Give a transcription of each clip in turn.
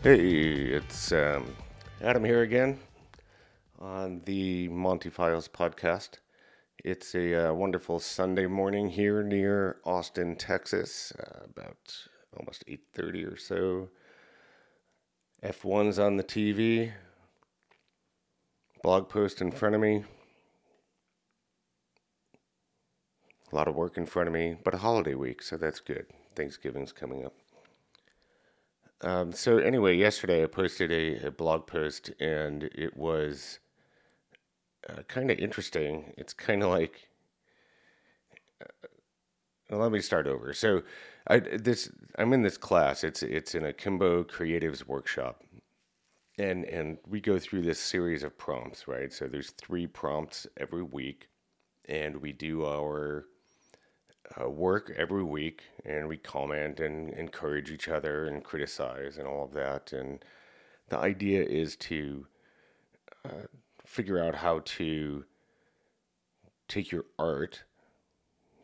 Hey, it's um, Adam here again on the Monty Files podcast. It's a uh, wonderful Sunday morning here near Austin, Texas, uh, about almost 8:30 or so. F1's on the TV. Blog post in front of me. A lot of work in front of me, but a holiday week, so that's good. Thanksgiving's coming up. Um, so anyway, yesterday I posted a, a blog post, and it was uh, kind of interesting. It's kind of like. Uh, let me start over. So, I this I'm in this class. It's it's in Akimbo Creatives workshop, and and we go through this series of prompts, right? So there's three prompts every week, and we do our uh, work every week and we comment and encourage each other and criticize and all of that. And the idea is to uh, figure out how to take your art,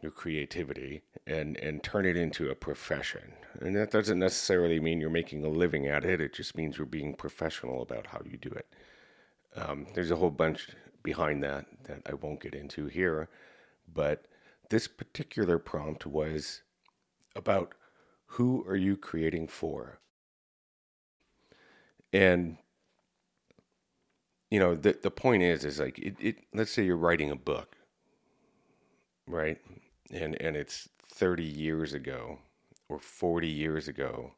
your creativity, and, and turn it into a profession. And that doesn't necessarily mean you're making a living at it, it just means you're being professional about how you do it. Um, there's a whole bunch behind that that I won't get into here, but this particular prompt was about who are you creating for? And you know, the the point is is like it, it let's say you're writing a book, right? And and it's 30 years ago or 40 years ago,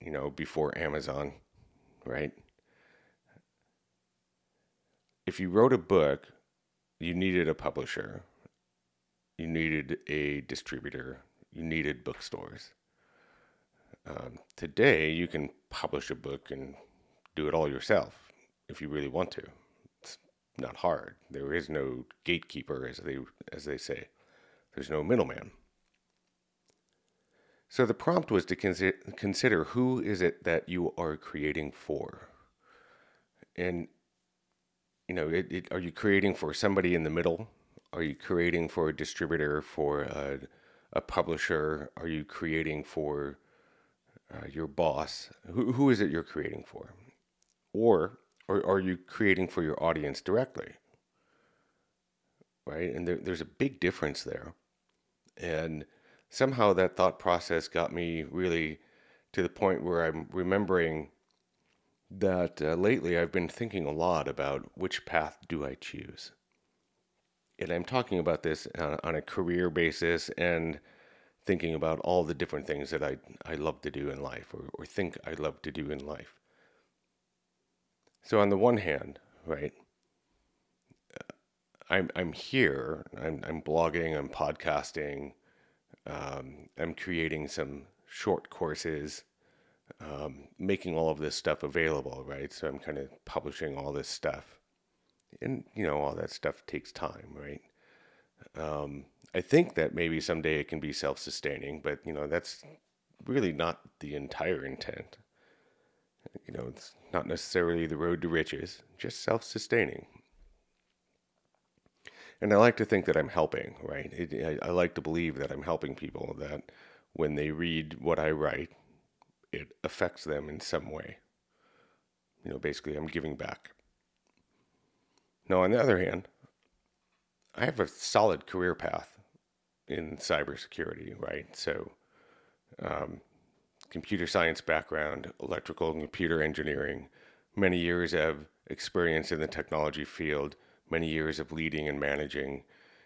you know, before Amazon, right? If you wrote a book, you needed a publisher, you needed a distributor, you needed bookstores. Um, today, you can publish a book and do it all yourself if you really want to. It's not hard. There is no gatekeeper, as they as they say. There's no middleman. So the prompt was to consider, consider who is it that you are creating for, and you know, it, it, are you creating for somebody in the middle are you creating for a distributor, for a, a publisher? Are you creating for uh, your boss? Who, who is it you're creating for? Or, or are you creating for your audience directly? Right? And there, there's a big difference there. And somehow that thought process got me really to the point where I'm remembering that uh, lately I've been thinking a lot about which path do I choose and I'm talking about this on, on a career basis and thinking about all the different things that I, I love to do in life or, or think I love to do in life. So, on the one hand, right, uh, I'm, I'm here, I'm, I'm blogging, I'm podcasting, um, I'm creating some short courses, um, making all of this stuff available, right? So, I'm kind of publishing all this stuff and you know all that stuff takes time, right? Um, I think that maybe someday it can be self-sustaining, but you know that's really not the entire intent. You know, it's not necessarily the road to riches, just self-sustaining. And I like to think that I'm helping, right? It, I, I like to believe that I'm helping people. That when they read what I write, it affects them in some way. You know, basically, I'm giving back. Now, on the other hand, I have a solid career path in cybersecurity, right? So, um, computer science background, electrical and computer engineering, many years of experience in the technology field, many years of leading and managing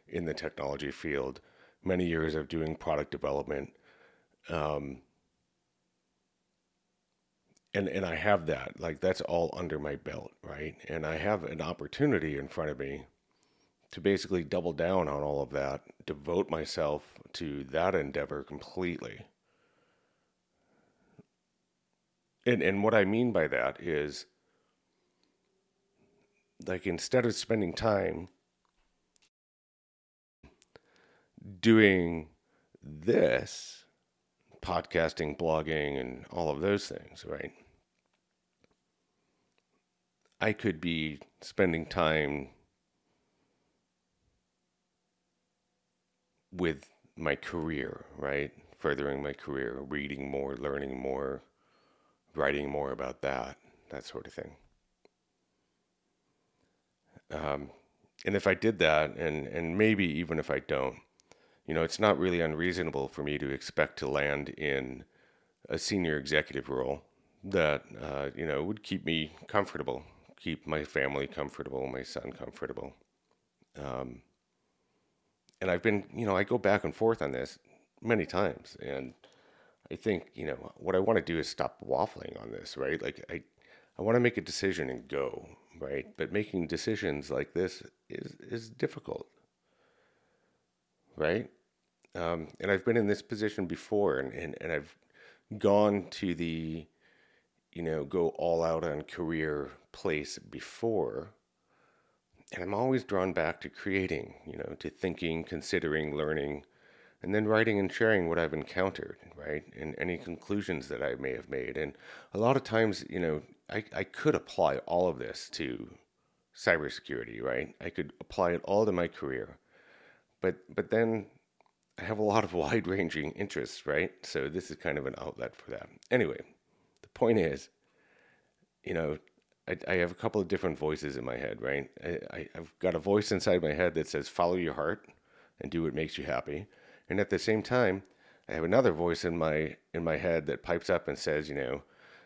in the technology field, many years of doing product development. Um, and and I have that like that's all under my belt, right? And I have an opportunity in front of me to basically double down on all of that, devote myself to that endeavor completely. And and what I mean by that is like instead of spending time doing this podcasting, blogging, and all of those things, right? I could be spending time with my career, right? Furthering my career, reading more, learning more, writing more about that, that sort of thing. Um, and if I did that, and, and maybe even if I don't, you know, it's not really unreasonable for me to expect to land in a senior executive role that, uh, you know, would keep me comfortable, keep my family comfortable, my son comfortable. Um, and I've been, you know, I go back and forth on this many times. And I think, you know, what I want to do is stop waffling on this, right? Like, I, I want to make a decision and go, right? But making decisions like this is, is difficult, right? Um, and I've been in this position before, and, and, and I've gone to the, you know, go all out on career place before. And I'm always drawn back to creating, you know, to thinking, considering, learning, and then writing and sharing what I've encountered, right? And any conclusions that I may have made. And a lot of times, you know, I, I could apply all of this to cybersecurity, right? I could apply it all to my career. But but then I have a lot of wide ranging interests, right? So this is kind of an outlet for that. Anyway, the point is, you know, I, I have a couple of different voices in my head, right? I, I've got a voice inside my head that says, follow your heart and do what makes you happy. And at the same time, I have another voice in my in my head that pipes up and says, you know,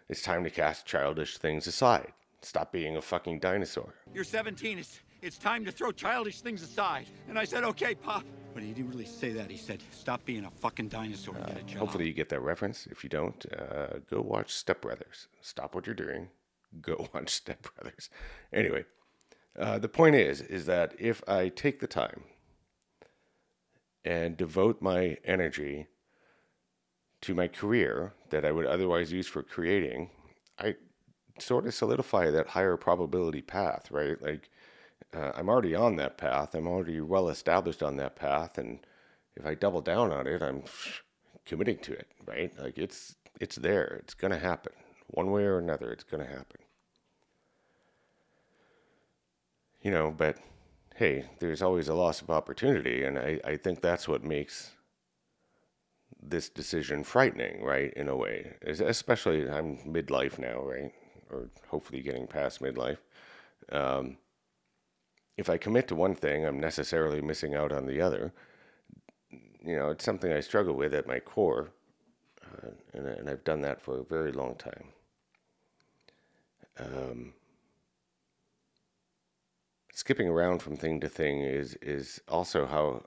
it's time to cast childish things aside. Stop being a fucking dinosaur. You're 17. It's it's time to throw childish things aside. And I said, okay, Pop. But he didn't really say that. He said, stop being a fucking dinosaur and get a job. Hopefully, you get that reference. If you don't, uh, go watch Step Brothers. Stop what you're doing. Go watch Step Brothers. Anyway, uh, the point is, is that if I take the time and devote my energy to my career that I would otherwise use for creating, I sort of solidify that higher probability path, right? Like, uh, I'm already on that path. I'm already well established on that path, and if I double down on it, I'm committing to it, right? Like it's it's there. It's gonna happen one way or another. It's gonna happen. You know, but hey, there's always a loss of opportunity, and I, I think that's what makes this decision frightening, right? In a way, especially I'm midlife now, right? Or hopefully getting past midlife. Um, if I commit to one thing, I'm necessarily missing out on the other. You know, it's something I struggle with at my core, uh, and, and, I've done that for a very long time. Um, skipping around from thing to thing is is also how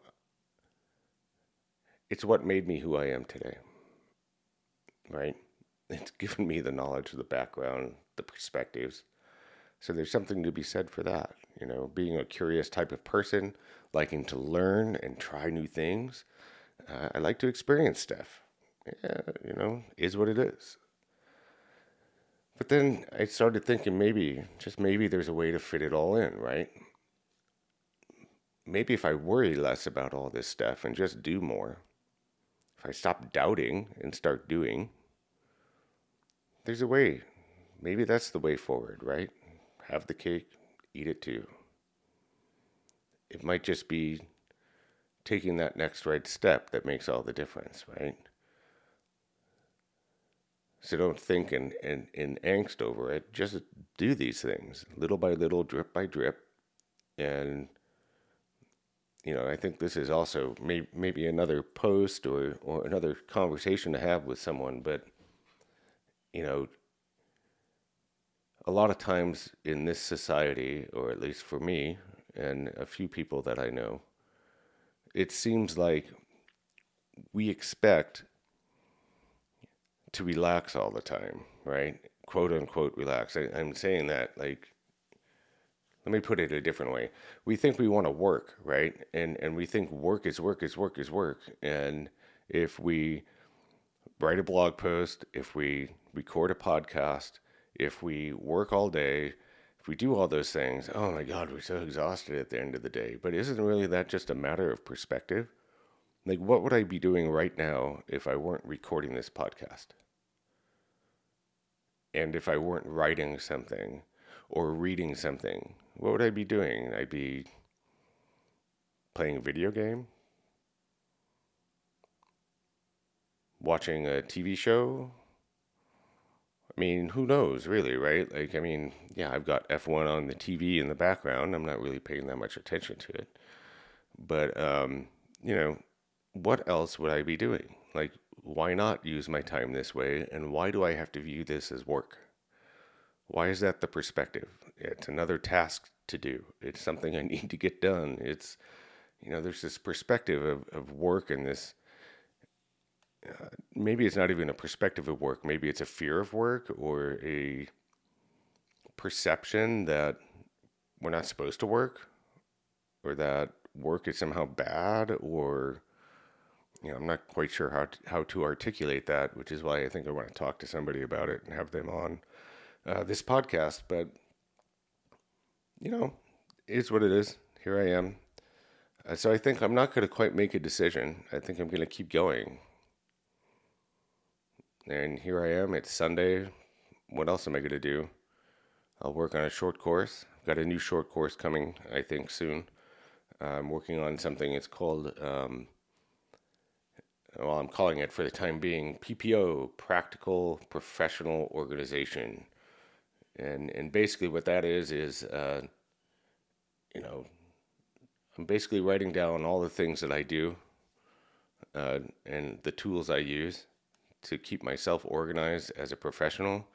it's what made me who I am today. Right? It's given me the knowledge, the background, the perspectives. So there's something to be said for that. You know, being a curious type of person, liking to learn and try new things. Uh, I like to experience stuff. Yeah, you know, is what it is. But then I started thinking maybe, just maybe there's a way to fit it all in, right? Maybe if I worry less about all this stuff and just do more, if I stop doubting and start doing, there's a way. Maybe that's the way forward, right? Have the cake, eat it too. It might just be taking that next right step that makes all the difference, right? So don't think in, in, in angst over it. Just do these things little by little, drip by drip. And, you know, I think this is also may, maybe another post or, or another conversation to have with someone. But, you know, a lot of times in this society, or at least for me and a few people that I know, it seems like we expect to relax all the time, right? Quote unquote relax. I, am saying that like, let me put it a different way. We think we want to work, right? And and we think work is work is work is work. And if we write a blog post, if we record a podcast, if we work all day, if we do all those things, oh my God, we're so exhausted at the end of the day. But isn't really that just a matter of perspective? Like, what would I be doing right now if I weren't recording this podcast? And if I weren't writing something or reading something, what would I be doing? I'd be playing a video game, watching a TV show, I mean, who knows, really, right? Like, I mean, yeah, I've got F1 on the TV in the background. I'm not really paying that much attention to it. But, um, you know, what else would I be doing? Like, why not use my time this way? And why do I have to view this as work? Why is that the perspective? It's another task to do. It's something I need to get done. It's, you know, there's this perspective of, of work and this, maybe it's not even a perspective of work. Maybe it's a fear of work or a perception that we're not supposed to work or that work is somehow bad or you know, I'm not quite sure how to, how to articulate that, which is why I think I want to talk to somebody about it and have them on uh, this podcast. But you know, it's what it is. Here I am. Uh, so I think I'm not going to quite make a decision. I think I'm going to keep going. And here I am. It's Sunday. What else am I going to do? I'll work on a short course. I've got a new short course coming, I think, soon. I'm working on something. It's called, um, well, I'm calling it for the time being PPO, Practical Professional Organization and and basically what that is is uh, you know I'm basically writing down all the things that I do uh, and the tools I use to keep myself organized as a professional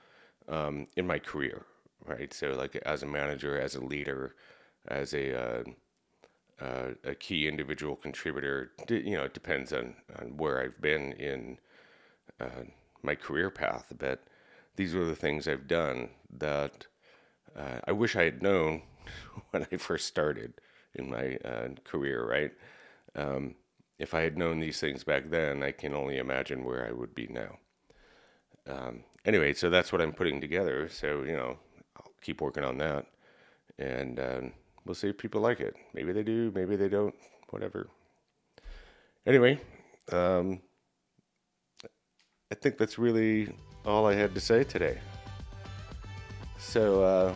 um, in my career, right? So like as a manager, as a leader, as a uh, uh, a key individual contributor. You know, it depends on, on where I've been in uh, my career path, but these are the things I've done that uh, I wish I had known when I first started in my uh, career, right? Um, if I had known these things back then, I can only imagine where I would be now. Um, anyway, so that's what I'm putting together. So, you know, I'll keep working on that. And uh, we'll see if people like it. Maybe they do, maybe they don't, whatever. Anyway, um, I think that's really all I had to say today. So, uh,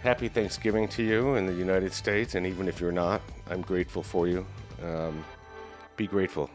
happy Thanksgiving to you in the United States, and even if you're not, I'm grateful for you. Um, be grateful.